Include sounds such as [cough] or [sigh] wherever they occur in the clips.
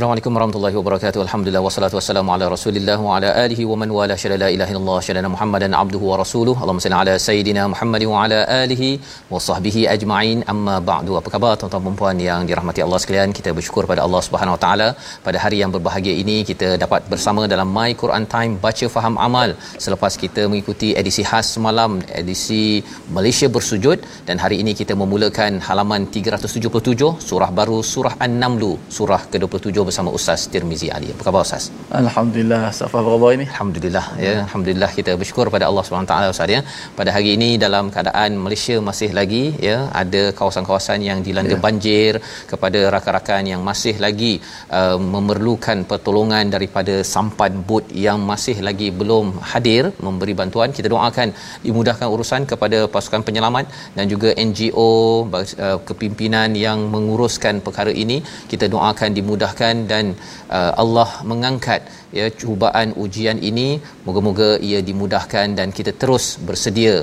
Assalamualaikum warahmatullahi wabarakatuh. Alhamdulillah wassalatu wassalamu ala Rasulillah wa ala alihi wa man wala syada la ilaha illallah syada Muhammadan abduhu wa rasuluh. Allahumma salli ala sayidina Muhammad wa ala alihi wa sahbihi ajma'in. Amma ba'du. Apa khabar tuan-tuan dan puan yang dirahmati Allah sekalian? Kita bersyukur pada Allah Subhanahu wa taala pada hari yang berbahagia ini kita dapat bersama dalam My Quran Time baca faham amal selepas kita mengikuti edisi khas semalam edisi Malaysia bersujud dan hari ini kita memulakan halaman 377 surah baru surah An-Naml surah ke-27 bersama Ustaz Tirmizi Ali. Apa khabar Ustaz? Alhamdulillah Safa apa ini Alhamdulillah ya alhamdulillah kita bersyukur pada Allah Subhanahu taala Ustaz ya. Pada hari ini dalam keadaan Malaysia masih lagi ya ada kawasan-kawasan yang dilanda ya. banjir kepada rakan-rakan yang masih lagi uh, memerlukan pertolongan daripada sampan bot yang masih lagi belum hadir memberi bantuan kita doakan dimudahkan urusan kepada pasukan penyelamat dan juga NGO uh, kepimpinan yang menguruskan perkara ini kita doakan dimudahkan dan uh, Allah mengangkat ya cubaan ujian ini moga-moga ia dimudahkan dan kita terus bersedia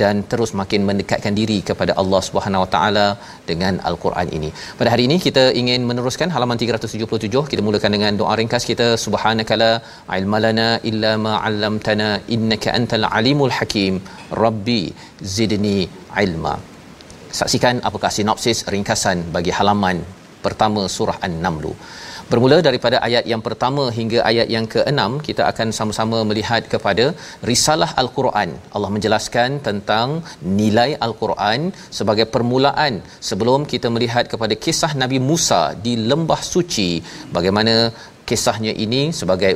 dan terus makin mendekatkan diri kepada Allah Subhanahu Wa Taala dengan al-Quran ini. Pada hari ini kita ingin meneruskan halaman 377 kita mulakan dengan doa ringkas kita subhanakala ilmalana illa ma 'allamtana innaka antal alimul hakim rabbi zidni ilma. Saksikan apakah sinopsis ringkasan bagi halaman pertama surah An-Naml. Bermula daripada ayat yang pertama hingga ayat yang ke-6 kita akan sama-sama melihat kepada risalah al-Quran. Allah menjelaskan tentang nilai al-Quran sebagai permulaan sebelum kita melihat kepada kisah Nabi Musa di lembah suci bagaimana kisahnya ini sebagai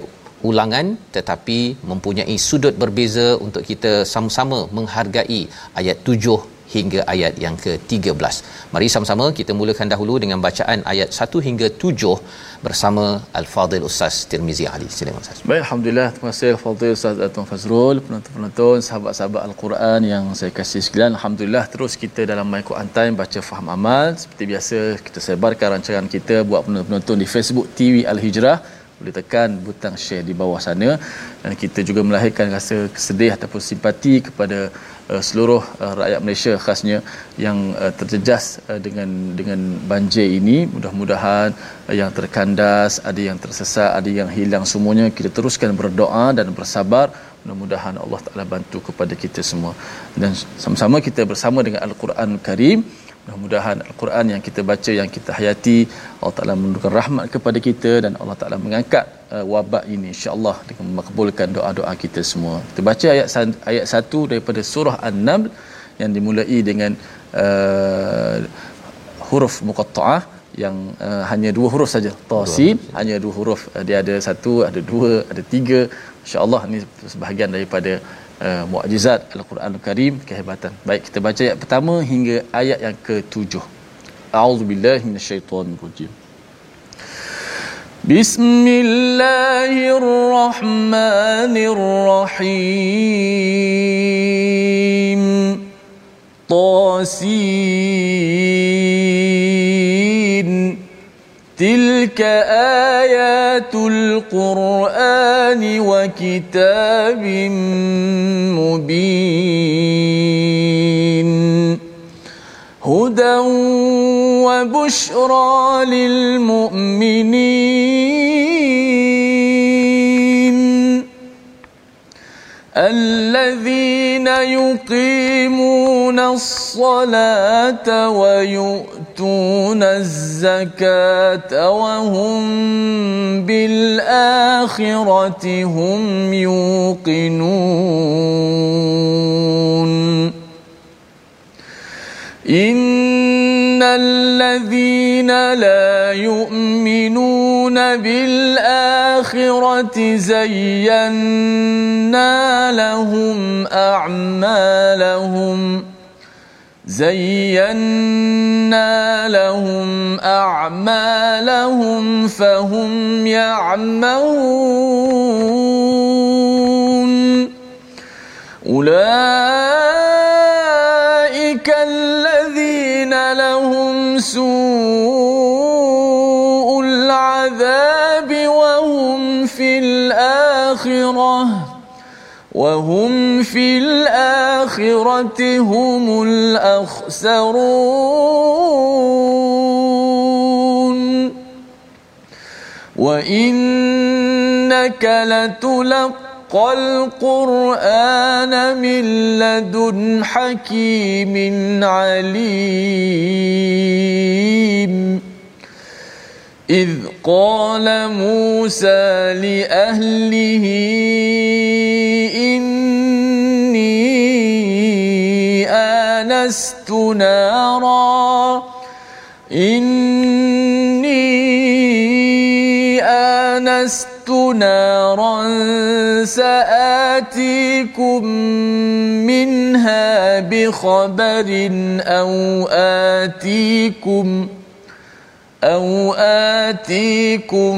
ulangan tetapi mempunyai sudut berbeza untuk kita sama-sama menghargai ayat 7 hingga ayat yang ke-13. Mari sama-sama kita mulakan dahulu dengan bacaan ayat 1 hingga 7 bersama Al-Fadil Ustaz Tirmizi Ali. Silakan Ustaz. Baik, Alhamdulillah. Terima kasih Al-Fadil Ustaz Tuan Fazrul, penonton-penonton, sahabat-sahabat Al-Quran yang saya kasih sekalian. Alhamdulillah, terus kita dalam My Quran Time baca faham amal. Seperti biasa, kita sebarkan rancangan kita buat penonton-penonton di Facebook TV Al-Hijrah boleh tekan butang share di bawah sana dan kita juga melahirkan rasa kesedih ataupun simpati kepada uh, seluruh uh, rakyat Malaysia khasnya yang uh, terjejas dengan dengan banjir ini. Mudah-mudahan yang terkandas ada yang tersesat ada yang hilang semuanya kita teruskan berdoa dan bersabar. Mudah-mudahan Allah Taala bantu kepada kita semua. Dan sama-sama kita bersama dengan Al-Quran Karim Mudah-mudahan Al-Quran yang kita baca, yang kita hayati, Allah Ta'ala menurunkan rahmat kepada kita dan Allah Ta'ala mengangkat uh, wabak ini insyaAllah dengan makbulkan doa-doa kita semua. Kita baca ayat ayat satu daripada surah An-Naml yang dimulai dengan uh, huruf muqatta'ah yang uh, hanya dua huruf saja. Tasin hanya dua huruf. Uh, dia ada satu, ada dua, ada tiga. InsyaAllah ini sebahagian daripada uh, mukjizat Al-Quran Al-Karim kehebatan. Baik kita baca ayat pertama hingga ayat yang ke-7. A'udzubillahi minasyaitonirrajim. Bismillahirrahmanirrahim. Tasin تلك آيات القرآن وكتاب مبين هدى وبشرى للمؤمنين الذين يقيمون الصلاة ويؤتون الزكاة وهم بالآخرة هم يوقنون. إن الذين لا يؤمنون بالاخره زينا لهم أعمالهم زينا لهم أعمالهم فهم يعمهون. أولئك الآخرة وهم في الآخرة هم الأخسرون. وإنك لتلقى القرآن من لدن حكيم عليم. إذ قال موسى لأهله إني آنست نارا إني آنست نارا سآتيكم منها بخبر أو آتيكم أو آتيكم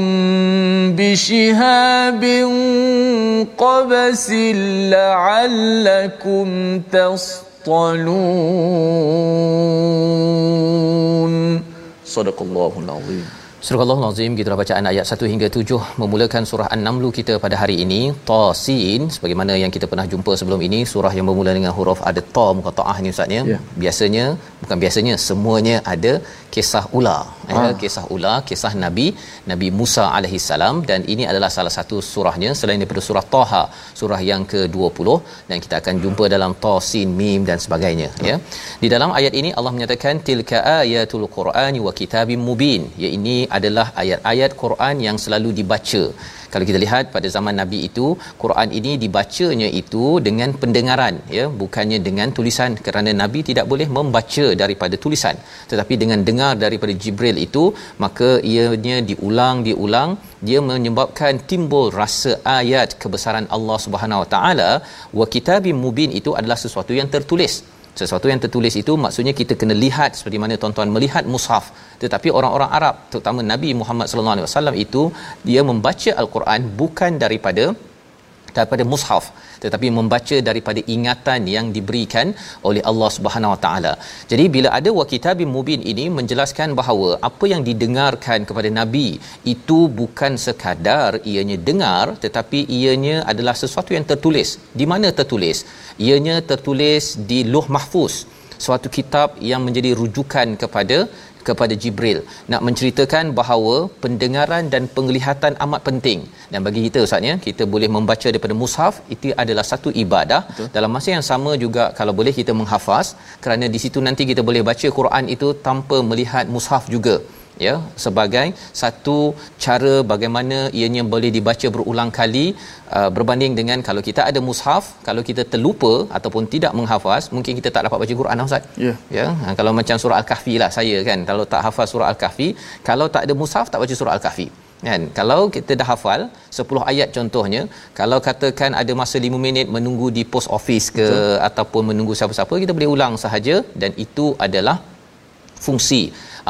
بشهاب قبس لعلكم تصطلون صدق الله العظيم. Surah Al-Azim kita bacaan ayat 1 hingga 7 memulakan surah An-Naml kita pada hari ini Tasin sebagaimana yang kita pernah jumpa sebelum ini surah yang bermula dengan huruf ada ta muka taah ni ustaz ya. Yeah. Biasanya bukan biasanya semuanya ada kisah ula ha. ya kisah ula kisah Nabi Nabi Musa alaihi salam dan ini adalah salah satu surahnya selain daripada surah Taha surah yang ke-20 dan kita akan jumpa dalam Ta Sin Mim dan sebagainya ya. Di dalam ayat ini Allah menyatakan tilka ayatul Qur'ani wa kitabim mubin ya ini adalah ayat-ayat Quran yang selalu dibaca. Kalau kita lihat pada zaman nabi itu Quran ini dibacanya itu dengan pendengaran ya bukannya dengan tulisan kerana nabi tidak boleh membaca daripada tulisan. Tetapi dengan dengar daripada Jibril itu maka ianya diulang diulang dia menyebabkan timbul rasa ayat kebesaran Allah Subhanahu Wa Taala. Wa kitabim mubin itu adalah sesuatu yang tertulis sesuatu yang tertulis itu maksudnya kita kena lihat seperti mana tuan-tuan melihat mushaf. Tetapi orang-orang Arab terutama Nabi Muhammad sallallahu alaihi wasallam itu dia membaca al-Quran bukan daripada daripada mushaf tetapi membaca daripada ingatan yang diberikan oleh Allah Subhanahu Wa Taala. Jadi bila ada wa kitabim mubin ini menjelaskan bahawa apa yang didengarkan kepada nabi itu bukan sekadar ianya dengar tetapi ianya adalah sesuatu yang tertulis. Di mana tertulis? Ianya tertulis di Luh Mahfuz suatu kitab yang menjadi rujukan kepada kepada Jibril. Nak menceritakan bahawa pendengaran dan penglihatan amat penting. Dan bagi kita ustaz ya kita boleh membaca daripada mushaf itu adalah satu ibadah. Betul. dalam masa yang sama juga kalau boleh kita menghafaz kerana di situ nanti kita boleh baca Quran itu tanpa melihat mushaf juga ya sebagai satu cara bagaimana ianya boleh dibaca berulang kali uh, berbanding dengan kalau kita ada mushaf kalau kita terlupa ataupun tidak menghafaz mungkin kita tak dapat baca Quran ustaz yeah. ya ha, kalau macam surah al-kahfi lah saya kan kalau tak hafaz surah al-kahfi kalau tak ada mushaf tak baca surah al-kahfi kan kalau kita dah hafal 10 ayat contohnya kalau katakan ada masa 5 minit menunggu di post office ke Betul. ataupun menunggu siapa-siapa kita boleh ulang sahaja dan itu adalah fungsi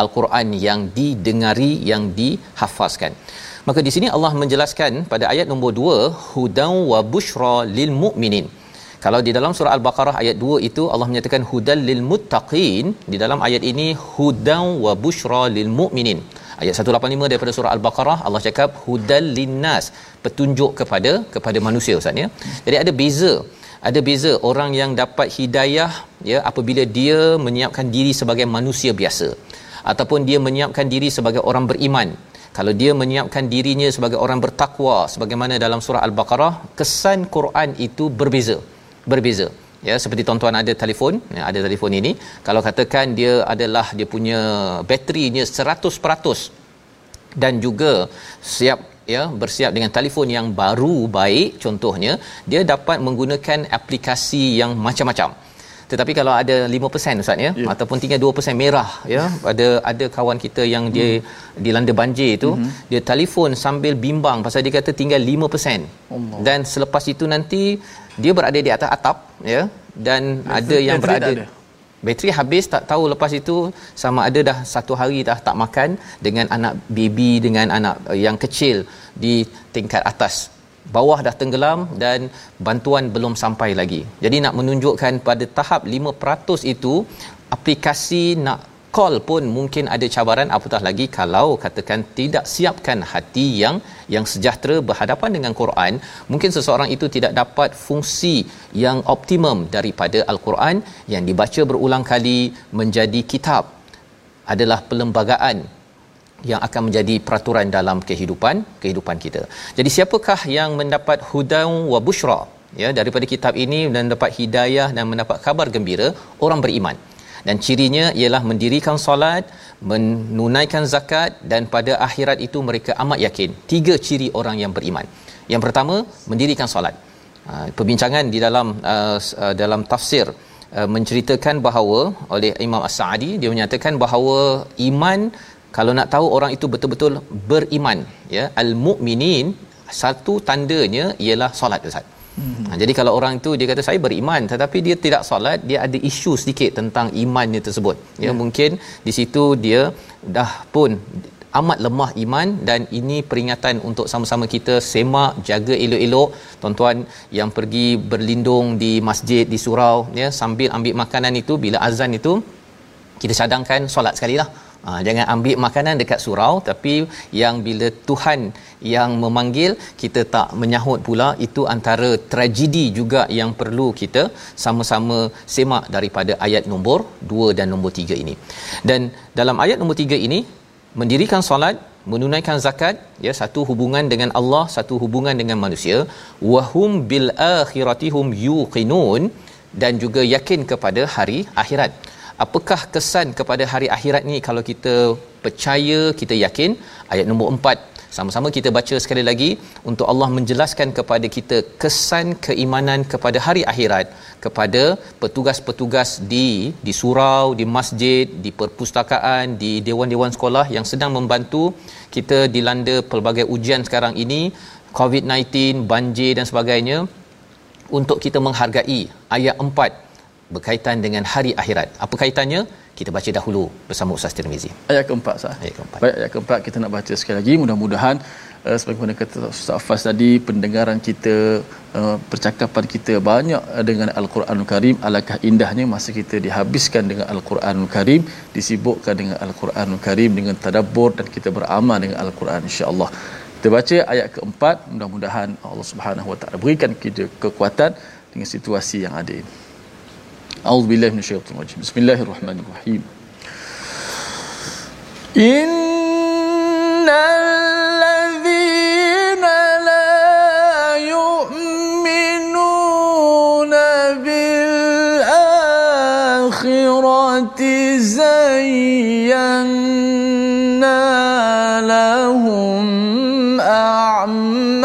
al-Quran yang didengari yang dihafazkan. Maka di sini Allah menjelaskan pada ayat nombor 2 hudan wa bushra lil mu'minin. Kalau di dalam surah Al-Baqarah ayat 2 itu Allah menyatakan hudal lil muttaqin, di dalam ayat ini hudan wa bushra lil mu'minin. Ayat 185 daripada surah Al-Baqarah Allah cakap hudal linnas, petunjuk kepada kepada manusia Ustaz ya. Jadi ada beza ada beza orang yang dapat hidayah ya apabila dia menyiapkan diri sebagai manusia biasa ataupun dia menyiapkan diri sebagai orang beriman. Kalau dia menyiapkan dirinya sebagai orang bertakwa sebagaimana dalam surah al-baqarah kesan Quran itu berbeza berbeza. Ya seperti tuan-tuan ada telefon ya, ada telefon ini. Kalau katakan dia adalah dia punya baterinya 100% dan juga siap ya bersiap dengan telefon yang baru baik contohnya dia dapat menggunakan aplikasi yang macam-macam tetapi kalau ada 5% ustaz ya yeah. ataupun tinggal 2% merah ya ada ada kawan kita yang dia mm. dilanda banjir itu mm-hmm. dia telefon sambil bimbang pasal dia kata tinggal 5% Allah. dan selepas itu nanti dia berada di atas atap ya dan bateri, ada yang berada ada. Bateri habis tak tahu lepas itu sama ada dah satu hari dah tak makan dengan anak baby dengan anak yang kecil di tingkat atas bawah dah tenggelam dan bantuan belum sampai lagi. Jadi nak menunjukkan pada tahap 5% itu aplikasi nak call pun mungkin ada cabaran apatah lagi kalau katakan tidak siapkan hati yang yang sejahtera berhadapan dengan Quran mungkin seseorang itu tidak dapat fungsi yang optimum daripada al-Quran yang dibaca berulang kali menjadi kitab adalah perlembagaan yang akan menjadi peraturan dalam kehidupan kehidupan kita. Jadi siapakah yang mendapat hudan wa bushra ya daripada kitab ini dan dapat hidayah dan mendapat kabar gembira orang beriman. Dan cirinya ialah mendirikan solat, menunaikan zakat dan pada akhirat itu mereka amat yakin. Tiga ciri orang yang beriman. Yang pertama, mendirikan solat. Ha, perbincangan di dalam uh, uh, dalam tafsir uh, menceritakan bahawa oleh Imam As-Sa'di dia menyatakan bahawa iman kalau nak tahu orang itu betul-betul beriman ya al-mukminin satu tandanya ialah solat ustaz Hmm. Ha, jadi kalau orang itu dia kata saya beriman tetapi dia tidak solat dia ada isu sedikit tentang imannya tersebut ya yeah. mungkin di situ dia dah pun amat lemah iman dan ini peringatan untuk sama-sama kita semak jaga elok-elok tuan-tuan yang pergi berlindung di masjid di surau ya sambil ambil makanan itu bila azan itu kita cadangkan solat sekali lah Ha, jangan ambil makanan dekat surau tapi yang bila Tuhan yang memanggil kita tak menyahut pula itu antara tragedi juga yang perlu kita sama-sama semak daripada ayat nombor 2 dan nombor 3 ini. Dan dalam ayat nombor 3 ini mendirikan solat menunaikan zakat ya satu hubungan dengan Allah satu hubungan dengan manusia wahum bil akhiratihum yuqinun dan juga yakin kepada hari akhirat apakah kesan kepada hari akhirat ni kalau kita percaya kita yakin? Ayat nombor 4 sama-sama kita baca sekali lagi. Untuk Allah menjelaskan kepada kita kesan keimanan kepada hari akhirat kepada petugas-petugas di di surau, di masjid, di perpustakaan, di dewan-dewan sekolah yang sedang membantu kita dilanda pelbagai ujian sekarang ini COVID-19, banjir dan sebagainya. Untuk kita menghargai ayat berkaitan dengan hari akhirat. Apa kaitannya? Kita baca dahulu bersama Ustaz Tirmizi. Ayat keempat sah. Ayat keempat. Baik, ayat keempat kita nak baca sekali lagi. Mudah-mudahan uh, sebagaimana kata Ustaz Fas tadi, pendengaran kita, uh, percakapan kita banyak dengan Al-Quranul Karim. Alangkah indahnya masa kita dihabiskan dengan Al-Quranul Karim, disibukkan dengan Al-Quranul Karim dengan tadabbur dan kita beramal dengan Al-Quran insya-Allah. Kita baca ayat keempat, mudah-mudahan Allah Subhanahu Wa Taala berikan kita kekuatan dengan situasi yang ada ini. أعوذ بالله من الشيطان الرجيم. بسم الله الرحمن الرحيم. إن الذين لا يؤمنون بالآخرة زينا لهم أعمال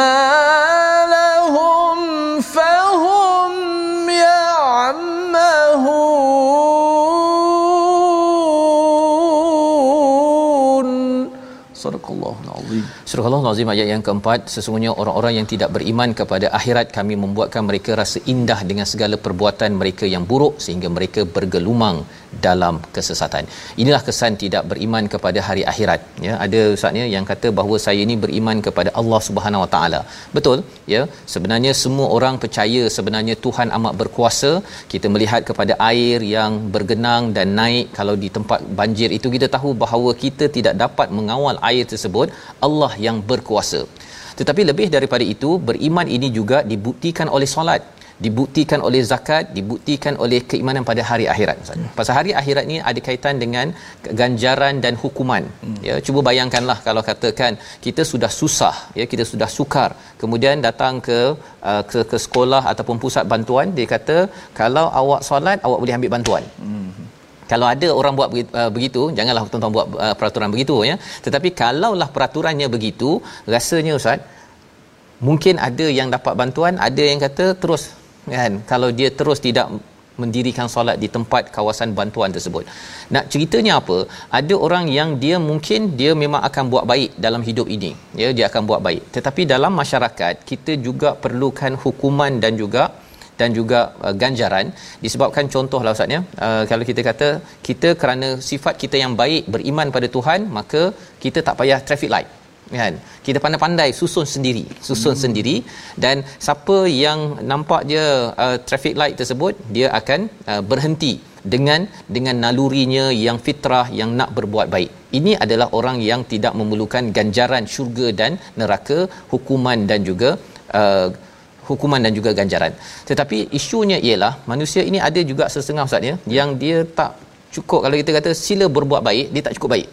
Al-Azim ayat yang keempat sesungguhnya orang-orang yang tidak beriman kepada akhirat kami membuatkan mereka rasa indah dengan segala perbuatan mereka yang buruk sehingga mereka bergelumang dalam kesesatan. Inilah kesan tidak beriman kepada hari akhirat ya. Ada ustaznya yang kata bahawa saya ini beriman kepada Allah Subhanahu Wa Taala. Betul ya. Sebenarnya semua orang percaya sebenarnya Tuhan amat berkuasa. Kita melihat kepada air yang bergenang dan naik kalau di tempat banjir itu kita tahu bahawa kita tidak dapat mengawal air tersebut. Allah yang berkuasa. Tetapi lebih daripada itu, beriman ini juga dibuktikan oleh solat dibuktikan oleh zakat dibuktikan oleh keimanan pada hari akhirat Ustaz. Hmm. Pasal hari akhirat ni ada kaitan dengan ganjaran dan hukuman. Hmm. Ya, cuba bayangkanlah kalau katakan kita sudah susah, ya kita sudah sukar, kemudian datang ke uh, ke ke sekolah ataupun pusat bantuan dia kata kalau awak solat awak boleh ambil bantuan. Hmm. Kalau ada orang buat uh, begitu, janganlah tuan-tuan buat uh, peraturan begitu ya. Tetapi kalaulah peraturannya begitu, rasanya ustaz mungkin ada yang dapat bantuan, ada yang kata terus kan kalau dia terus tidak mendirikan solat di tempat kawasan bantuan tersebut. Nak ceritanya apa? Ada orang yang dia mungkin dia memang akan buat baik dalam hidup ini. Ya, dia akan buat baik. Tetapi dalam masyarakat kita juga perlukan hukuman dan juga dan juga uh, ganjaran disebabkan contohlah ustaz ya uh, kalau kita kata kita kerana sifat kita yang baik beriman pada Tuhan maka kita tak payah traffic light kan kita pandai-pandai susun sendiri susun hmm. sendiri dan siapa yang nampak dia uh, traffic light tersebut dia akan uh, berhenti dengan dengan nalurinya yang fitrah yang nak berbuat baik ini adalah orang yang tidak memerlukan ganjaran syurga dan neraka hukuman dan juga uh, hukuman dan juga ganjaran. Tetapi isunya ialah manusia ini ada juga setengah ustaz ya yang dia tak cukup kalau kita kata sila berbuat baik dia tak cukup baik.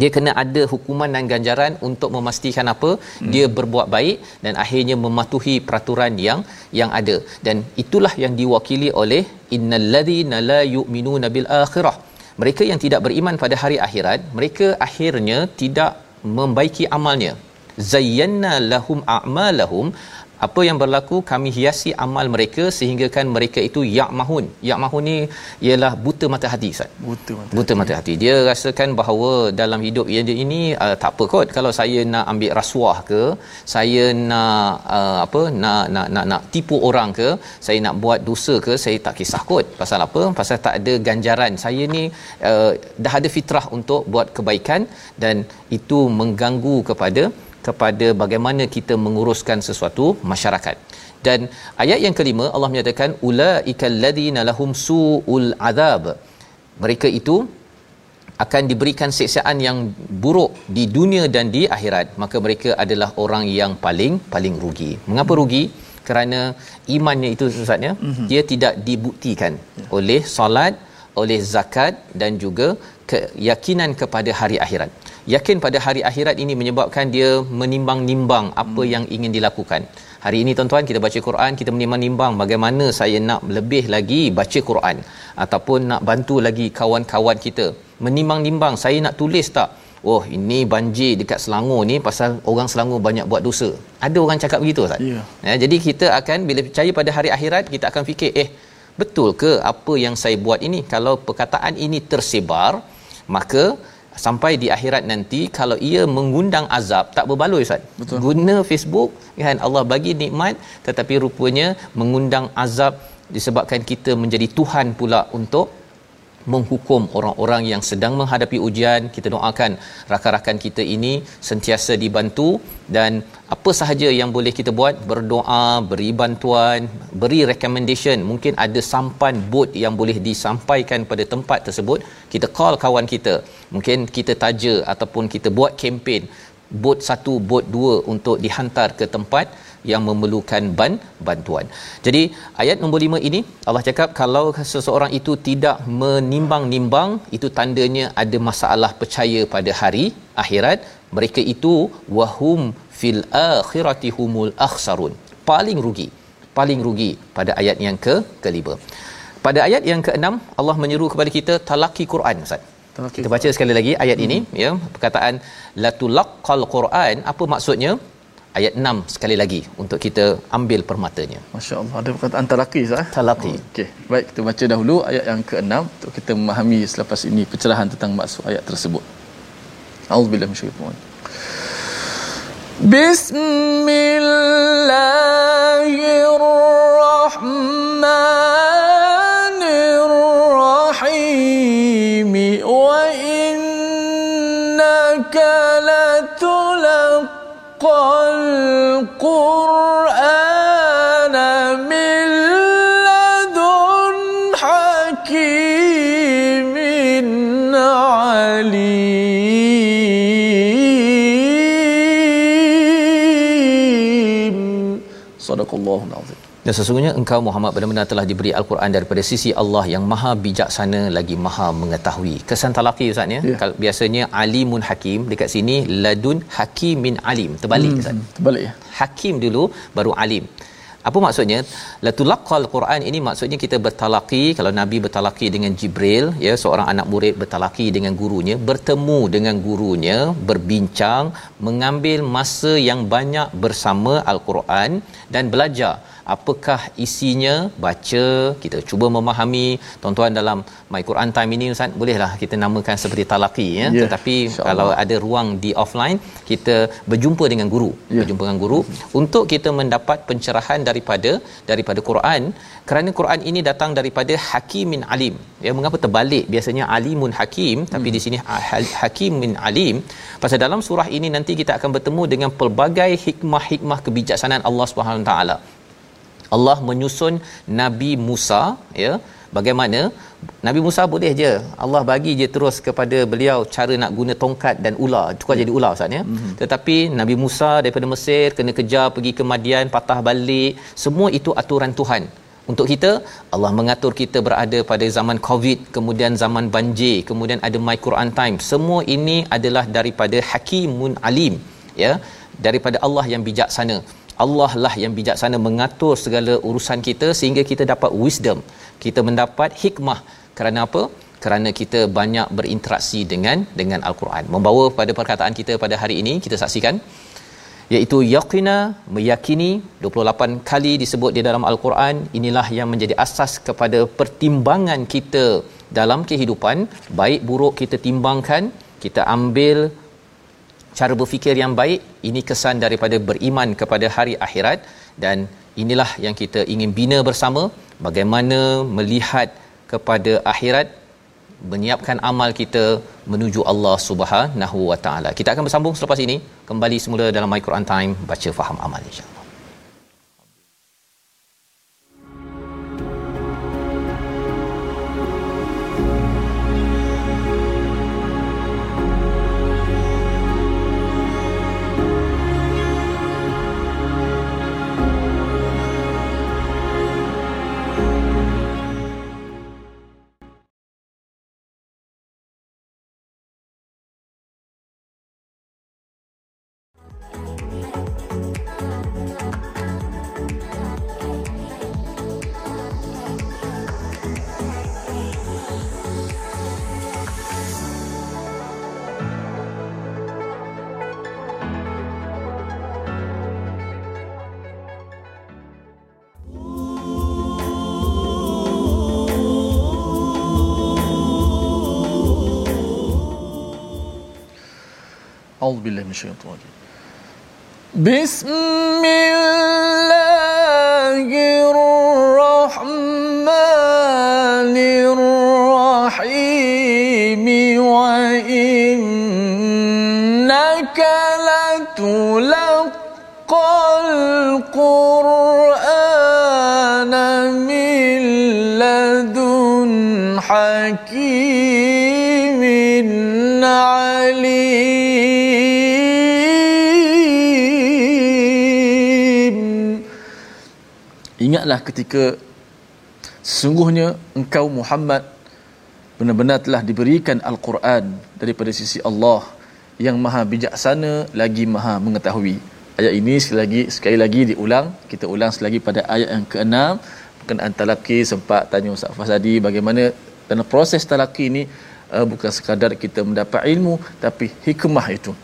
Dia kena ada hukuman dan ganjaran untuk memastikan apa hmm. dia berbuat baik dan akhirnya mematuhi peraturan yang yang ada dan itulah yang diwakili oleh innal ladzina la yu'minuna bil akhirah. Mereka yang tidak beriman pada hari akhirat, mereka akhirnya tidak membaiki amalnya. Zayyana lahum a'malahum apa yang berlaku kami hiasi amal mereka sehingga kan mereka itu yak mahun yak mahun ni ialah buta mata hati Ustaz. Buta mata, buta mata hati. Dia rasakan bahawa dalam hidup dia ini uh, tak apa kot. Kalau saya nak ambil rasuah ke saya nak uh, apa nak, nak nak nak tipu orang ke saya nak buat dosa ke saya tak kisah kot. Pasal apa? Pasal tak ada ganjaran. Saya ni uh, dah ada fitrah untuk buat kebaikan dan itu mengganggu kepada kepada bagaimana kita menguruskan sesuatu masyarakat. Dan ayat yang kelima Allah menyatakan ulaikal ladzina lahum suul azab. Mereka itu akan diberikan siksaan yang buruk di dunia dan di akhirat. Maka mereka adalah orang yang paling paling rugi. Mengapa rugi? Kerana imannya itu sebenarnya mm-hmm. dia tidak dibuktikan yeah. oleh solat, oleh zakat dan juga keyakinan kepada hari akhirat yakin pada hari akhirat ini menyebabkan dia menimbang-nimbang apa hmm. yang ingin dilakukan. Hari ini tuan-tuan kita baca Quran, kita menimbang-nimbang bagaimana saya nak lebih lagi baca Quran ataupun nak bantu lagi kawan-kawan kita. Menimbang-nimbang saya nak tulis tak? Oh, ini banjir dekat Selangor ni pasal orang Selangor banyak buat dosa. Ada orang cakap begitu Ustaz? Ya. ya. jadi kita akan bila percaya pada hari akhirat, kita akan fikir, eh, betul ke apa yang saya buat ini? Kalau perkataan ini tersebar, maka sampai di akhirat nanti kalau ia mengundang azab tak berbaloi ustaz Betul. guna Facebook kan Allah bagi nikmat tetapi rupanya mengundang azab disebabkan kita menjadi tuhan pula untuk menghukum orang-orang yang sedang menghadapi ujian. Kita doakan rakan-rakan kita ini sentiasa dibantu dan apa sahaja yang boleh kita buat berdoa beri bantuan beri recommendation. Mungkin ada sampan bot yang boleh disampaikan pada tempat tersebut. Kita call kawan kita. Mungkin kita taja ataupun kita buat kempen. Bot satu bot dua untuk dihantar ke tempat yang memerlukan ban bantuan. Jadi ayat nombor 5 ini Allah cakap kalau seseorang itu tidak menimbang-nimbang itu tandanya ada masalah percaya pada hari akhirat. Mereka itu wahum fil akhirati humul akhsarun. Paling rugi. Paling rugi pada ayat yang ke kelima. Pada ayat yang keenam Allah menyeru kepada kita talaki Quran Ustaz. Kita baca sekali lagi ayat hmm. ini ya perkataan latulaqal Quran apa maksudnya? Ayat 6 sekali lagi untuk kita ambil permatanya. Masya-Allah ada perkataan talaqi sah. Talaqi. Okey. Baik kita baca dahulu ayat yang ke-6 untuk kita memahami selepas ini pencerahan tentang maksud ayat tersebut. Auzubillahi minasyaitanir Bismillahirrahmanirrahim. Wa innaka latulqa القرآن sadaqallahul azim dan sesungguhnya engkau Muhammad benar-benar telah diberi al-Quran daripada sisi Allah yang Maha bijaksana lagi Maha mengetahui. Kesan talaqi ustaz ya. Yeah. biasanya alimun hakim dekat sini ladun hakimin alim. Terbalik hmm, ustaz. Terbalik ya. Hakim dulu baru alim. Apa maksudnya? Latulaqal Quran ini maksudnya kita bertalaqi kalau Nabi bertalaqi dengan Jibril ya seorang anak murid bertalaqi dengan gurunya, bertemu dengan gurunya, berbincang, mengambil masa yang banyak bersama Al-Quran dan belajar apakah isinya? Baca kita cuba memahami. Tuan-tuan dalam my Quran time ini ustaz bolehlah kita namakan seperti talaqi ya. Yeah, tetapi kalau ada ruang di offline kita berjumpa dengan guru. Yeah. berjumpa dengan guru. Untuk kita mendapat pencerahan daripada daripada Quran kerana Quran ini datang daripada hakimin alim. Ya mengapa terbalik? Biasanya alimun hakim tapi hmm. di sini hakimin alim. Pasal dalam surah ini nanti kita akan bertemu dengan pelbagai hikmah-hikmah kebijaksanaan Allah Subhanahu taala Allah menyusun Nabi Musa ya. Bagaimana? Nabi Musa boleh je. Allah bagi je terus kepada beliau cara nak guna tongkat dan ular. Tukar jadi ular ustaz ya. Mm-hmm. tetapi Nabi Musa daripada Mesir kena kejar pergi ke Madian patah balik. Semua itu aturan Tuhan. Untuk kita Allah mengatur kita berada pada zaman Covid kemudian zaman banjir kemudian ada my Quran time. Semua ini adalah daripada hakimun alim ya. Daripada Allah yang bijaksana Allah lah yang bijaksana mengatur segala urusan kita sehingga kita dapat wisdom kita mendapat hikmah. Kerana apa? Kerana kita banyak berinteraksi dengan dengan al-Quran. Membawa pada perkataan kita pada hari ini kita saksikan iaitu yaqina meyakini 28 kali disebut di dalam al-Quran inilah yang menjadi asas kepada pertimbangan kita dalam kehidupan. Baik buruk kita timbangkan kita ambil cara berfikir yang baik ini kesan daripada beriman kepada hari akhirat dan inilah yang kita ingin bina bersama bagaimana melihat kepada akhirat menyiapkan amal kita menuju Allah Subhanahu Wa Taala. Kita akan bersambung selepas ini kembali semula dalam My Quran Time baca faham amal insya-Allah. Al billahi mineşşeytanirracim. Bismillah ingatlah ketika sesungguhnya engkau Muhammad benar-benar telah diberikan al-Quran daripada sisi Allah yang maha bijaksana lagi maha mengetahui. Ayat ini sekali lagi sekali lagi diulang, kita ulang sekali lagi pada ayat yang ke-6 berkenaan talaqi sempat tanya Ustaz Fasadi bagaimana dalam proses talaqi ini uh, bukan sekadar kita mendapat ilmu tapi hikmah itu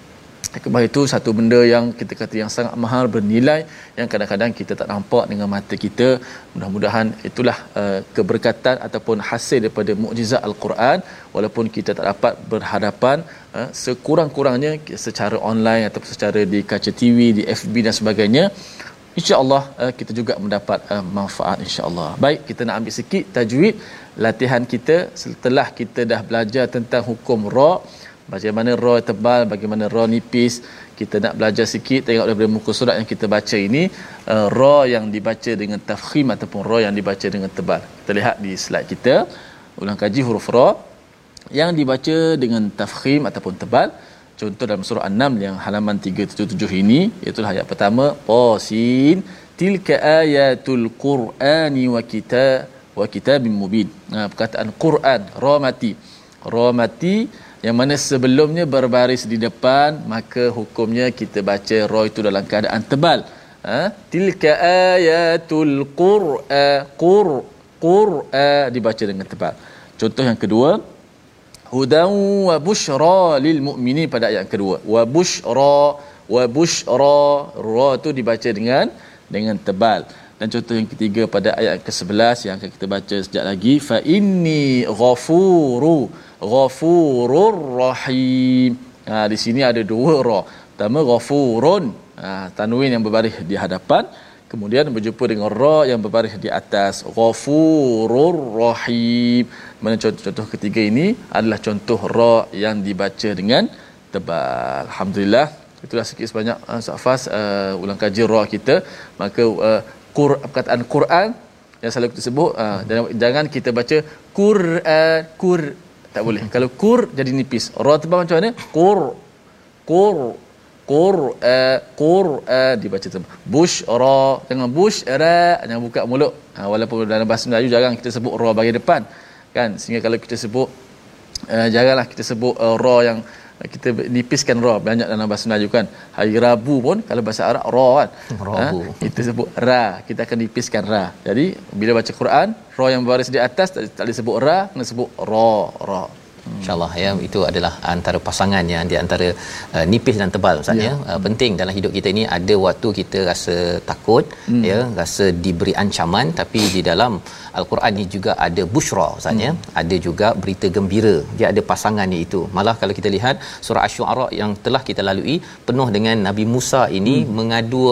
Hikmah itu satu benda yang kita kata yang sangat mahal bernilai yang kadang-kadang kita tak nampak dengan mata kita. Mudah-mudahan itulah uh, keberkatan ataupun hasil daripada mukjizat Al-Quran walaupun kita tak dapat berhadapan uh, sekurang-kurangnya secara online atau secara di kaca TV, di FB dan sebagainya. InsyaAllah uh, kita juga mendapat uh, manfaat insyaAllah. Baik, kita nak ambil sikit tajwid latihan kita setelah kita dah belajar tentang hukum ra' bagaimana ra tebal bagaimana ra nipis kita nak belajar sikit tengok daripada muka surat yang kita baca ini uh, ra yang dibaca dengan tafkhim ataupun ra yang dibaca dengan tebal. Kita lihat di slide kita ulang kaji huruf ra yang dibaca dengan tafkhim ataupun tebal. Contoh dalam surah an-naml yang halaman 377 ini iaitu ayat pertama pa sin tilka ayatul qur'ani wa kitab wa kitabim mubin. Ha, perkataan Quran ra mati. Ra mati yang mana sebelumnya berbaris di depan maka hukumnya kita baca ra itu dalam keadaan tebal. Ha? Tilka ayatul qur'a qur qur'a dibaca dengan tebal. Contoh yang kedua hudan wa bushra lil mu'minin pada ayat kedua. Wa bushra wa bushra ra tu dibaca dengan dengan tebal. Dan contoh yang ketiga pada ayat ke-11 yang akan kita baca sekejap lagi fa inni ghafuru ghafurur rahim ha, di sini ada dua ra. Pertama ghafurun. Ha, tanwin yang berbaris di hadapan. Kemudian berjumpa dengan ra yang berbaris di atas. Ghafurur rahim mana contoh-contoh ketiga ini adalah contoh ra yang dibaca dengan tebal. Alhamdulillah. Itulah sikit sebanyak uh, Safas uh, ulang kaji ra kita. Maka uh, Qur, perkataan Quran yang selalu kita sebut uh, jangan kita baca Quran Qur tak boleh. Kalau Qur jadi nipis. Ra tebal macam mana? Qur Qur Qur uh, Qur uh, dibaca tebal. Bushra jangan bush ra. Jangan buka mulut. Uh, walaupun dalam bahasa Melayu jarang kita sebut ra bagi depan. Kan? Sehingga kalau kita sebut uh, jaranglah kita sebut uh, ra yang kita nipiskan ra. Banyak dalam bahasa Melayu kan. Hari Rabu pun kalau bahasa Arab ra kan. Rabu. Ha? kita sebut ra. Kita akan nipiskan ra. Jadi bila baca Quran ra yang berbaris di atas tak, tak disebut ra kena sebut ra. Ra. Insyaallah ya. Itu adalah antara pasangan yang di antara uh, nipis dan tebal ustaz ya, ya. Uh, penting dalam hidup kita ini ada waktu kita rasa takut hmm. ya. Rasa diberi ancaman tapi di dalam al-Quran ni juga ada busyra ustaz ya hmm. ada juga berita gembira dia ada pasangannya itu malah kalau kita lihat surah asy-syu'ara yang telah kita lalui penuh dengan Nabi Musa ini hmm. mengadu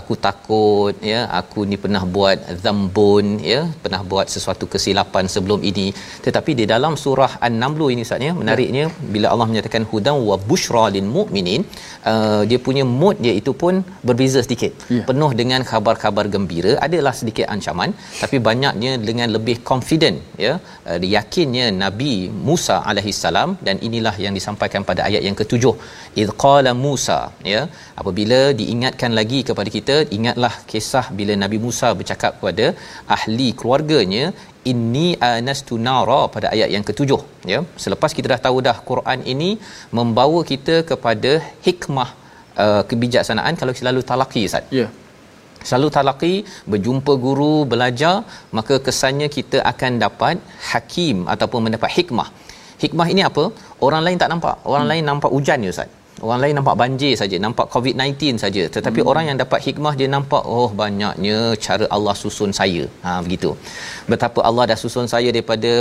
aku takut ya aku ni pernah buat zambun ya pernah buat sesuatu kesilapan sebelum ini tetapi di dalam surah an-naml ini ustaz ya menariknya ya. bila Allah menyatakan hudan wa busyra lil mukminin uh, dia punya mood dia itu pun berbeza sedikit. Ya. penuh dengan khabar-khabar gembira adalah sedikit ancaman tapi banyaknya dengan lebih confident ya. Uh, yakinnya nabi Musa alaihi salam dan inilah yang disampaikan pada ayat yang ketujuh. Id qala Musa ya. Apabila diingatkan lagi kepada kita ingatlah kisah bila nabi Musa bercakap kepada ahli keluarganya inni anastu nara pada ayat yang ketujuh ya. Selepas kita dah tahu dah Quran ini membawa kita kepada hikmah uh, kebijaksanaan kalau selalu talaqi ustaz. Ya. Yeah selalu talaqi berjumpa guru belajar maka kesannya kita akan dapat hakim ataupun mendapat hikmah. Hikmah ini apa? Orang lain tak nampak. Orang hmm. lain nampak hujan ya ustaz orang lain nampak banjir saja nampak covid-19 saja. Tetapi hmm. orang yang dapat hikmah dia nampak oh banyaknya cara Allah susun saya. Ha begitu. Betapa Allah dah susun saya daripada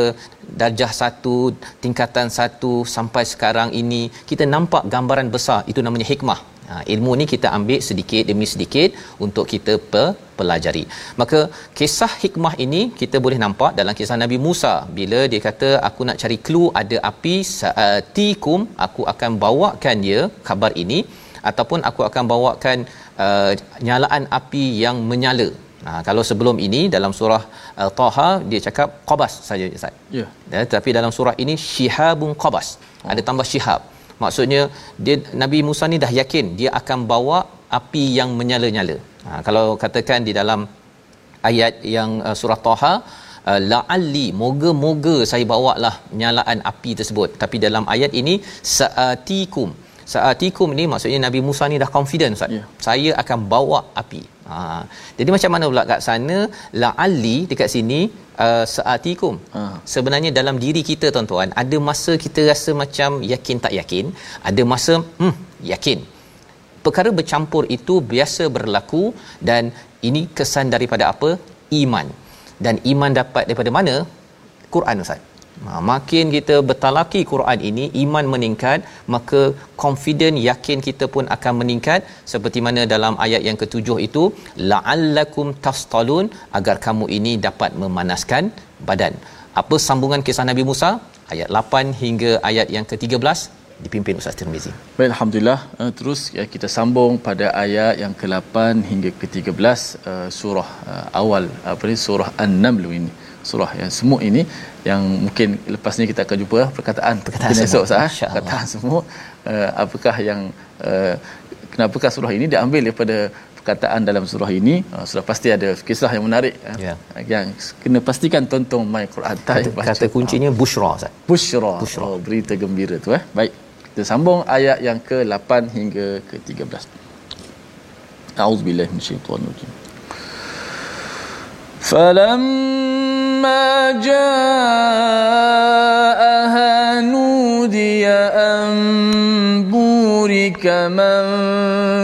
darjah satu tingkatan satu sampai sekarang ini kita nampak gambaran besar. Itu namanya hikmah Ha, ilmu ni kita ambil sedikit demi sedikit untuk kita pe- pelajari. Maka kisah hikmah ini kita boleh nampak dalam kisah Nabi Musa bila dia kata aku nak cari clue ada api saatikum aku akan bawakan dia khabar ini ataupun aku akan bawakan uh, nyalaan api yang menyala. Ha, kalau sebelum ini dalam surah uh, Taha dia cakap qabas saja Ustaz. Ya. Yeah. Tapi dalam surah ini syihabun qabas. Oh. Ada tambah syihab maksudnya dia Nabi Musa ni dah yakin dia akan bawa api yang menyala-nyala. Ha, kalau katakan di dalam ayat yang uh, surah Taha uh, la'alli moga-moga saya bawa lah nyalaan api tersebut. Tapi dalam ayat ini saatikum. Saatikum ni maksudnya Nabi Musa ni dah confident Ustaz. Yeah. saya akan bawa api ha. Jadi macam mana pula kat sana? La'alli dekat sini uh, saatikum. Ha. sebenarnya dalam diri kita tuan-tuan ada masa kita rasa macam yakin tak yakin ada masa hmm yakin. Perkara bercampur itu biasa berlaku dan ini kesan daripada apa? Iman. Dan iman dapat daripada mana? Quran Ustaz Ha, makin kita bertalaki Quran ini iman meningkat maka confident yakin kita pun akan meningkat. Seperti mana dalam ayat yang ketujuh itu la'allakum tastalun agar kamu ini dapat memanaskan badan. Apa sambungan kisah Nabi Musa? Ayat 8 hingga ayat yang ke-13 dipimpin Ustaz Tirmizi. Baik alhamdulillah. Uh, terus ya, kita sambung pada ayat yang ke-8 hingga ke-13 uh, surah uh, awal apa ni surah An-Naml ini surah yang semut ini yang mungkin lepas ni kita akan jumpa perkataan perkataan esok sah perkataan semut uh, apakah yang uh, kenapakah surah ini diambil daripada perkataan dalam surah ini uh, sudah pasti ada kisah yang menarik uh, Ya. yang kena pastikan tonton my Quran time kata, kata kuncinya bushra Ustaz Bushra. Bushra. Oh, berita gembira tu eh. Baik. Kita sambung ayat yang ke-8 hingga ke-13. A'udzubillahi minasyaitonir rajim. فلما جاءها نودي أن بورك من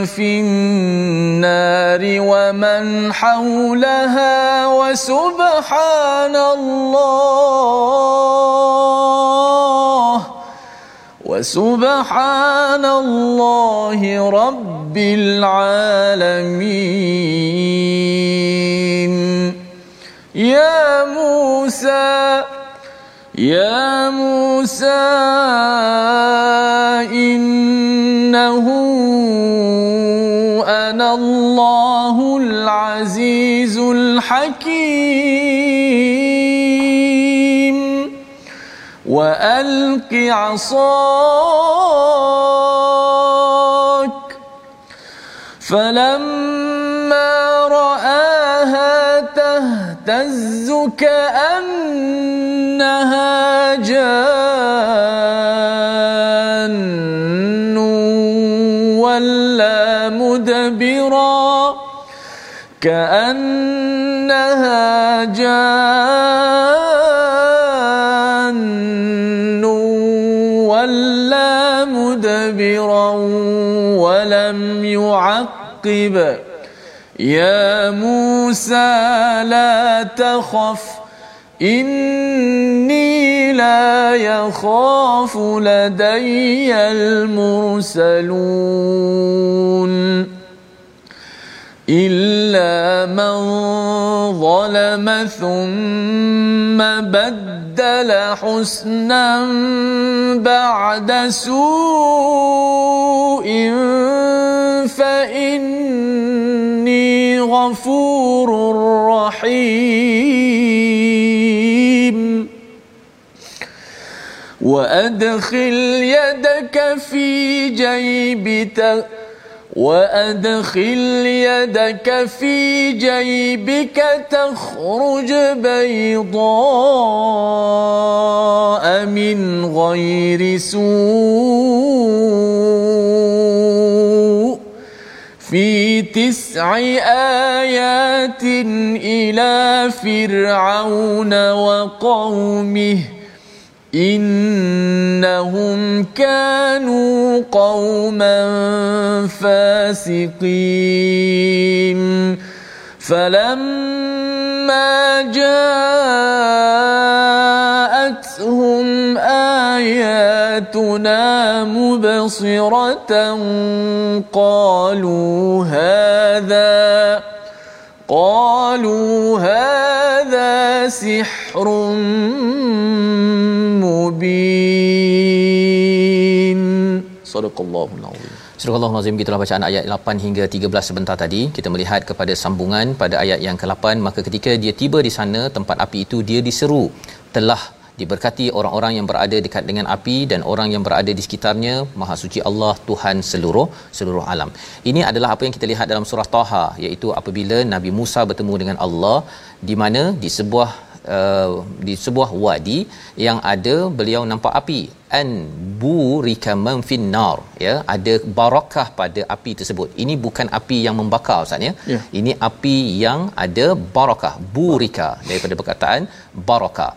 في النار ومن حولها وسبحان الله وسبحان الله رب العالمين يا موسى يا موسى إنه أنا الله العزيز الحكيم. وألق عصاك فلما تهتز كأنها جان ولا مدبرا كأنها جان ولا مدبرا ولم يعقب يا موسى لا تخف إني لا يخاف لدي المرسلون. إلا من ظلم ثم بدل حسنا بعد سوء فإني غفور رحيم. وأدخل يدك في جيبك وأدخل يدك في جيبك تخرج بيضاء من غير سوء. في تسع آيات إلى فرعون وقومه إنهم كانوا قوما فاسقين فلما جاءتهم آياتنا مبصرة قالوا هذا قالوا هذا سحر Sadaqallahul Azim. Surah Nazim kita telah bacaan ayat 8 hingga 13 sebentar tadi. Kita melihat kepada sambungan pada ayat yang ke-8 maka ketika dia tiba di sana tempat api itu dia diseru telah diberkati orang-orang yang berada dekat dengan api dan orang yang berada di sekitarnya maha suci Allah Tuhan seluruh seluruh alam. Ini adalah apa yang kita lihat dalam surah Taha iaitu apabila Nabi Musa bertemu dengan Allah di mana di sebuah uh, di sebuah wadi yang ada beliau nampak api an burika man finnar ya ada barakah pada api tersebut. Ini bukan api yang membakar ustaz ya. Ya. ini api yang ada barakah burika daripada perkataan barakah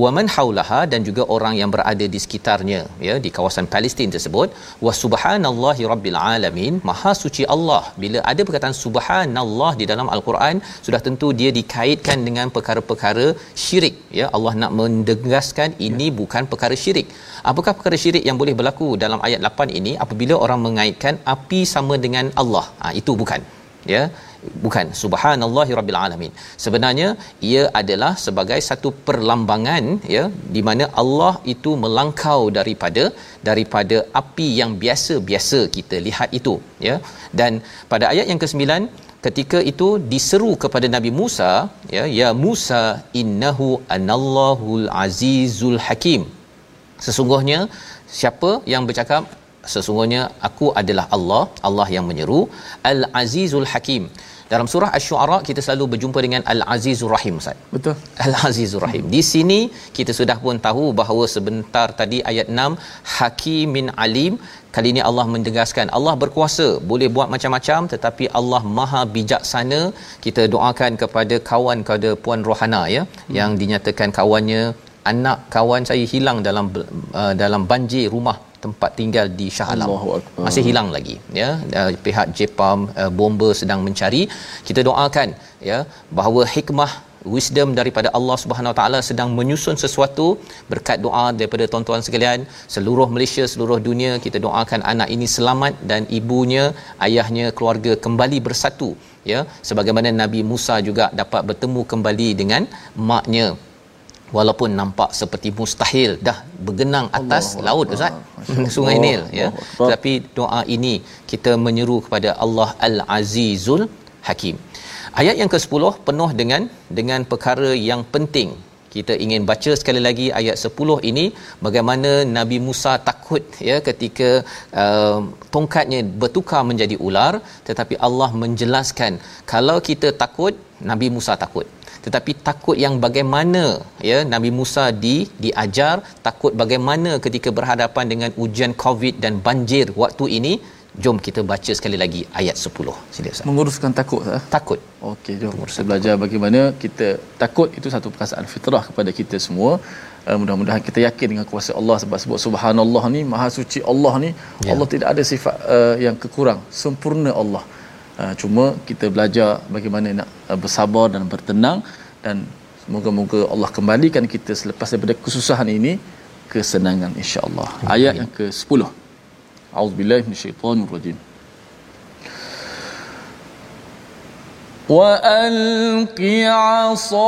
waman haulaha dan juga orang yang berada di sekitarnya ya di kawasan Palestin tersebut. Wa subhanallahi rabbil alamin maha suci Allah. Bila ada perkataan subhanallah di dalam al-Quran sudah tentu dia dikaitkan dengan perkara-perkara syirik ya. Allah nak mendegaskan ini bukan perkara syirik apakah perkara syirik yang boleh berlaku dalam ayat 8 ini apabila orang mengaitkan api sama dengan Allah? Ha, itu bukan. Ya? Bukan. Subhanallahi rabbil alamin. Sebenarnya ia adalah sebagai satu perlambangan ya di mana Allah itu melangkau daripada daripada api yang biasa-biasa kita lihat itu ya. Dan pada ayat yang ke-9 ketika itu diseru kepada Nabi Musa ya ya Musa innahu anallahul azizul hakim sesungguhnya siapa yang bercakap sesungguhnya aku adalah Allah Allah yang menyeru. Al azizul hakim. Dalam surah asy-syu'ara kita selalu berjumpa dengan al azizur rahim ustaz. Betul. Al azizur rahim. Di sini kita sudah pun tahu bahawa sebentar tadi ayat 6 hakimin alim. Kali ini Allah mendegaskan Allah berkuasa. Boleh buat macam-macam tetapi Allah maha bijaksana. Kita doakan kepada kawan kepada puan Rohana ya hmm. yang dinyatakan kawannya anak kawan saya hilang dalam uh, dalam banjir rumah tempat tinggal di Shah Alam. Masih hilang lagi ya. Uh, pihak Jepam uh, bomba sedang mencari. Kita doakan ya bahawa hikmah wisdom daripada Allah Subhanahu Wa Taala sedang menyusun sesuatu. Berkat doa daripada tuan-tuan sekalian seluruh Malaysia seluruh dunia kita doakan anak ini selamat dan ibunya ayahnya keluarga kembali bersatu ya. Sebagaimana Nabi Musa juga dapat bertemu kembali dengan maknya walaupun nampak seperti mustahil dah bergenang atas Allah laut ustaz. [laughs] Sungai Nil ya. Tetapi doa ini kita menyeru kepada Allah Al-Azizul Hakim. Ayat yang ke-10 penuh dengan dengan perkara yang penting. Kita ingin baca sekali lagi ayat 10 ini bagaimana Nabi Musa takut ya ketika uh, tongkatnya bertukar menjadi ular. Tetapi Allah menjelaskan kalau kita takut Nabi Musa takut tetapi takut yang bagaimana ya Nabi Musa di diajar takut bagaimana ketika berhadapan dengan ujian covid dan banjir waktu ini jom kita baca sekali lagi ayat 10 sila Ustaz. Menguruskan takut sah? takut. Okey jom. Kita belajar takut. bagaimana kita takut itu satu perasaan fitrah kepada kita semua. Uh, mudah-mudahan kita yakin dengan kuasa Allah sebab sebut subhanallah ni maha suci Allah ni ya. Allah tidak ada sifat uh, yang kekurang. Sempurna Allah Uh, cuma kita belajar bagaimana nak uh, bersabar dan bertenang dan semoga-moga Allah kembalikan kita selepas daripada kesusahan ini kesenangan insya-Allah. Ayat yang ke-10. A'udzubillahi minasyaitonirrajim. Wa alqi 'asak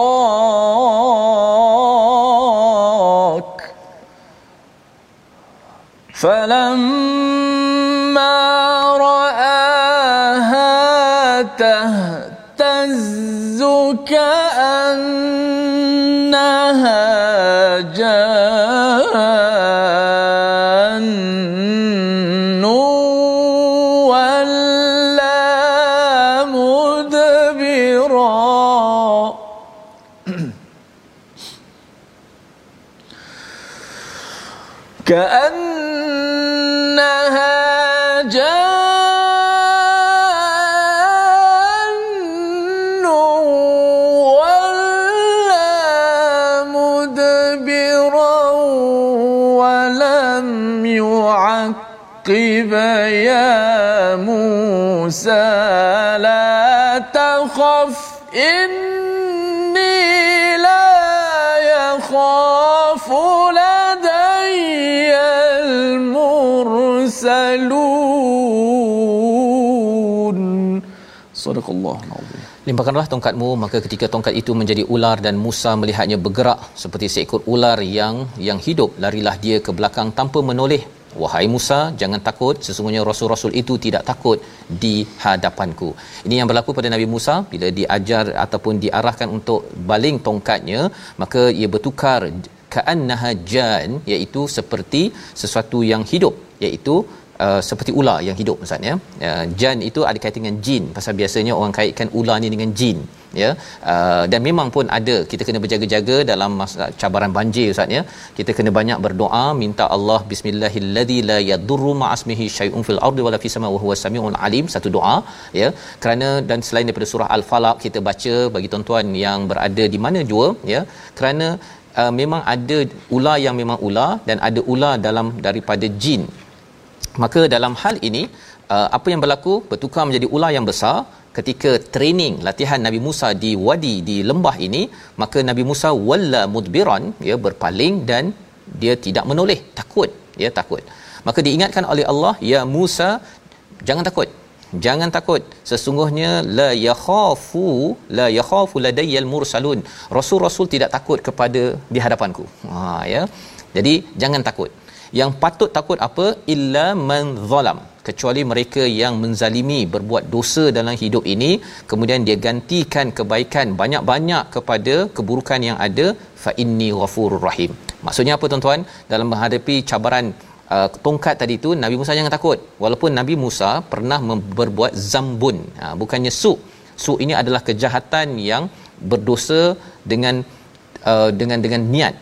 كأنها جان موسى لا تخف إني لا يخاف لدي المرسلون صدق الله العظيم Limpahkanlah tongkatmu maka ketika tongkat itu menjadi ular dan Musa melihatnya bergerak seperti seekor ular yang yang hidup larilah dia ke belakang tanpa menoleh Wahai Musa, jangan takut, sesungguhnya rasul-rasul itu tidak takut di hadapanku. Ini yang berlaku pada Nabi Musa bila diajar ataupun diarahkan untuk baling tongkatnya, maka ia bertukar ka'annaha jan iaitu seperti sesuatu yang hidup iaitu Uh, seperti ular yang hidup Ustaz ya. Uh, jan itu ada kaitan dengan jin pasal biasanya orang kaitkan ular ni dengan jin ya. Uh, dan memang pun ada kita kena berjaga-jaga dalam masa cabaran banjir Ustaz ya. Kita kena banyak berdoa minta Allah bismillahilladzi la yadurru ma'asmihi syai'un fil ardi wala fis samai wa huwas samiul alim satu doa ya. Kerana dan selain daripada surah al-falaq kita baca bagi tuan-tuan yang berada di mana jua ya. Kerana Uh, memang ada ular yang memang ular dan ada ular dalam daripada jin maka dalam hal ini uh, apa yang berlaku bertukar menjadi ular yang besar ketika training latihan Nabi Musa di wadi di lembah ini maka Nabi Musa walla mudbiran ya berpaling dan dia tidak menoleh takut ya takut. Maka diingatkan oleh Allah ya Musa jangan takut jangan takut. Sesungguhnya la yakhafu la yakhafu ladayyal mursalun. Rasul-rasul tidak takut kepada di hadapanku. Ha ya. Jadi jangan takut yang patut takut apa? Illa man zalam. Kecuali mereka yang menzalimi berbuat dosa dalam hidup ini kemudian dia gantikan kebaikan banyak-banyak kepada keburukan yang ada fa inni ghafurur rahim. Maksudnya apa tuan-tuan? Dalam menghadapi cabaran uh, tongkat tadi tu Nabi Musa jangan takut. Walaupun Nabi Musa pernah berbuat zambun uh, bukannya su. Su ini adalah kejahatan yang berdosa dengan uh, dengan dengan niat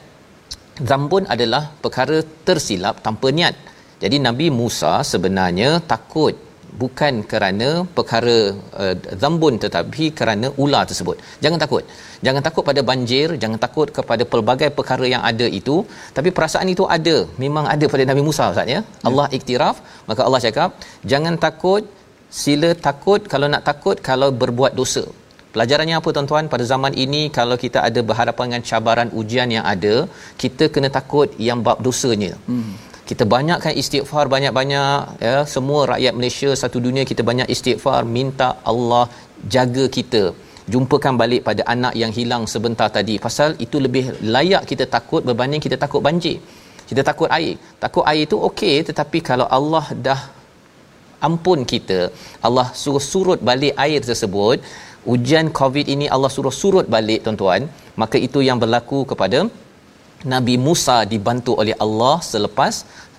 zambun adalah perkara tersilap tanpa niat jadi Nabi Musa sebenarnya takut bukan kerana perkara uh, zambun tetapi kerana ular tersebut. Jangan takut. Jangan takut pada banjir, jangan takut kepada pelbagai perkara yang ada itu, tapi perasaan itu ada, memang ada pada Nabi Musa Ustaz ya. Allah iktiraf, maka Allah cakap, jangan takut, sila takut kalau nak takut kalau berbuat dosa. Pelajarannya apa tuan-tuan? Pada zaman ini kalau kita ada berhadapan dengan cabaran ujian yang ada, kita kena takut yang bab dosanya. Hmm. Kita banyakkan istighfar banyak-banyak ya. Semua rakyat Malaysia satu dunia kita banyak istighfar minta Allah jaga kita. Jumpakan balik pada anak yang hilang sebentar tadi. Pasal itu lebih layak kita takut berbanding kita takut banjir. Kita takut air. Takut air itu okey tetapi kalau Allah dah ampun kita Allah suruh surut balik air tersebut ujian covid ini Allah suruh surut balik tuan-tuan maka itu yang berlaku kepada Nabi Musa dibantu oleh Allah selepas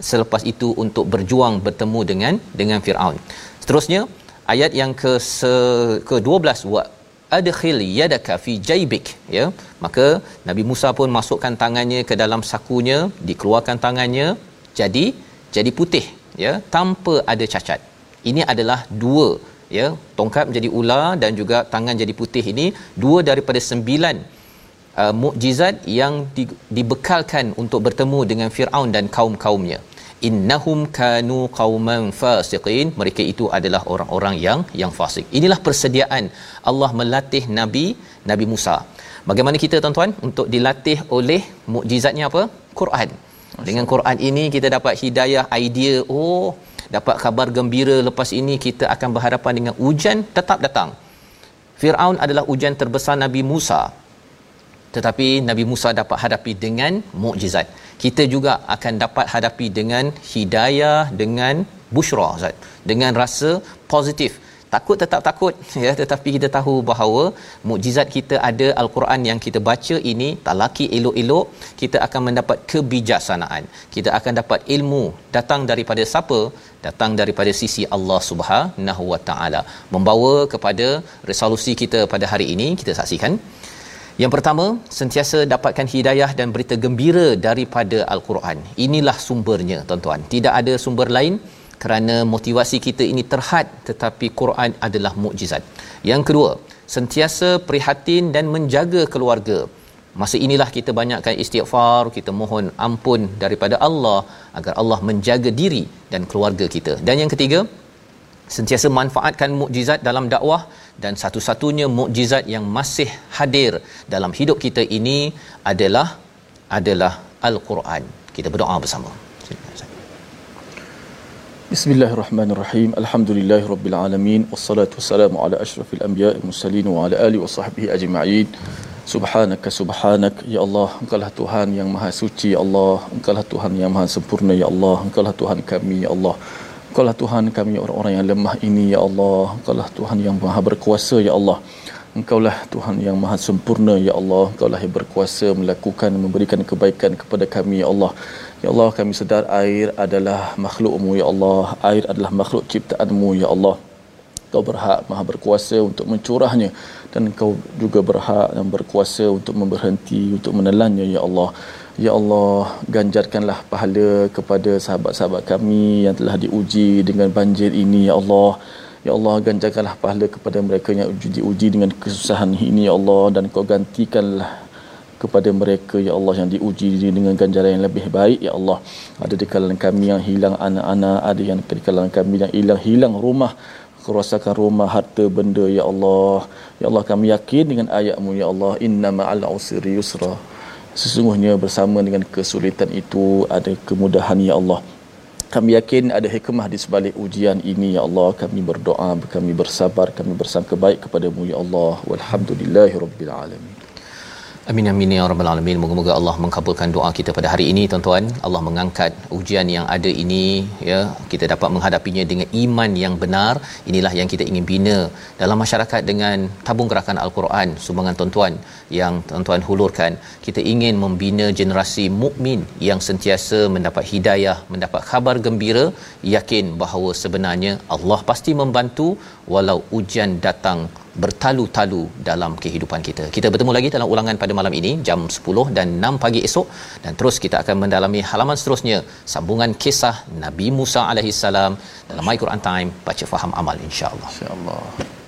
selepas itu untuk berjuang bertemu dengan dengan Firaun. Seterusnya ayat yang ke se, ke-12 wa adkhil yadaka fi jaybik ya maka Nabi Musa pun masukkan tangannya ke dalam sakunya dikeluarkan tangannya jadi jadi putih ya tanpa ada cacat. Ini adalah dua ya tongkat menjadi ular dan juga tangan jadi putih ini dua daripada sembilan uh, mukjizat yang di, dibekalkan untuk bertemu dengan Firaun dan kaum-kaumnya. Innahum kanu qauman fasiqin. Mereka itu adalah orang-orang yang yang fasik. Inilah persediaan Allah melatih nabi nabi Musa. Bagaimana kita tuan-tuan untuk dilatih oleh mukjizatnya apa? Quran. Dengan Quran ini kita dapat hidayah idea oh dapat khabar gembira lepas ini kita akan berhadapan dengan hujan tetap datang Firaun adalah hujan terbesar Nabi Musa tetapi Nabi Musa dapat hadapi dengan mukjizat. Kita juga akan dapat hadapi dengan hidayah dengan busyra Ustaz. Dengan rasa positif. Takut tetap takut [laughs] ya tetapi kita tahu bahawa mukjizat kita ada al-Quran yang kita baca ini talaki elok-elok kita akan mendapat kebijaksanaan. Kita akan dapat ilmu datang daripada siapa? Datang daripada sisi Allah Subhanahu Wa Taala. Membawa kepada resolusi kita pada hari ini kita saksikan yang pertama, sentiasa dapatkan hidayah dan berita gembira daripada Al-Quran. Inilah sumbernya, tuan-tuan. Tidak ada sumber lain kerana motivasi kita ini terhad tetapi Quran adalah mukjizat. Yang kedua, sentiasa prihatin dan menjaga keluarga. Masa inilah kita banyakkan istighfar, kita mohon ampun daripada Allah agar Allah menjaga diri dan keluarga kita. Dan yang ketiga, sentiasa manfaatkan mukjizat dalam dakwah dan satu-satunya mukjizat yang masih hadir dalam hidup kita ini adalah adalah al-Quran. Kita berdoa bersama. Bismillahirrahmanirrahim. Alhamdulillahirabbil alamin wassalatu wassalamu ala asyrafil anbiya'i mursalin wa ala alihi wasahbihi ajma'in. Subhanaka subhanak ya Allah engkaulah Tuhan yang maha suci ya Allah engkaulah Tuhan yang maha sempurna ya Allah engkaulah Tuhan kami ya Allah Engkaulah Tuhan kami orang-orang yang lemah ini ya Allah. Engkaulah Tuhan yang maha berkuasa ya Allah. Engkaulah Tuhan yang maha sempurna ya Allah. Engkaulah yang berkuasa melakukan memberikan kebaikan kepada kami ya Allah. Ya Allah kami sedar air adalah makhlukmu ya Allah. Air adalah makhluk ciptaanmu ya Allah. Kau berhak maha berkuasa untuk mencurahnya dan kau juga berhak dan berkuasa untuk memberhenti untuk menelannya ya Allah. Ya Allah, ganjarkanlah pahala kepada sahabat-sahabat kami yang telah diuji dengan banjir ini, Ya Allah. Ya Allah, ganjarkanlah pahala kepada mereka yang diuji dengan kesusahan ini, Ya Allah. Dan kau gantikanlah kepada mereka, Ya Allah, yang diuji dengan ganjaran yang lebih baik, Ya Allah. Ada di kalangan kami yang hilang anak-anak, ada yang di kalangan kami yang hilang-hilang rumah, kerosakan rumah, harta, benda, Ya Allah. Ya Allah, kami yakin dengan ayatmu, Ya Allah. Inna ma'al usri yusra sesungguhnya bersama dengan kesulitan itu ada kemudahan ya Allah kami yakin ada hikmah di sebalik ujian ini ya Allah kami berdoa kami bersabar kami bersangka baik kepadamu ya Allah walhamdulillahirabbil alamin Amin amin ya rabbal alamin. Moga-moga Allah mengabulkan doa kita pada hari ini tuan-tuan. Allah mengangkat ujian yang ada ini ya, kita dapat menghadapinya dengan iman yang benar. Inilah yang kita ingin bina dalam masyarakat dengan tabung gerakan Al-Quran sumbangan tuan-tuan yang tuan-tuan hulurkan. Kita ingin membina generasi mukmin yang sentiasa mendapat hidayah, mendapat khabar gembira, yakin bahawa sebenarnya Allah pasti membantu walau ujian datang bertalu-talu dalam kehidupan kita. Kita bertemu lagi dalam ulangan pada malam ini jam 10 dan 6 pagi esok dan terus kita akan mendalami halaman seterusnya sambungan kisah Nabi Musa alaihi salam dalam My Quran Time baca faham amal insya-Allah. Insya-Allah.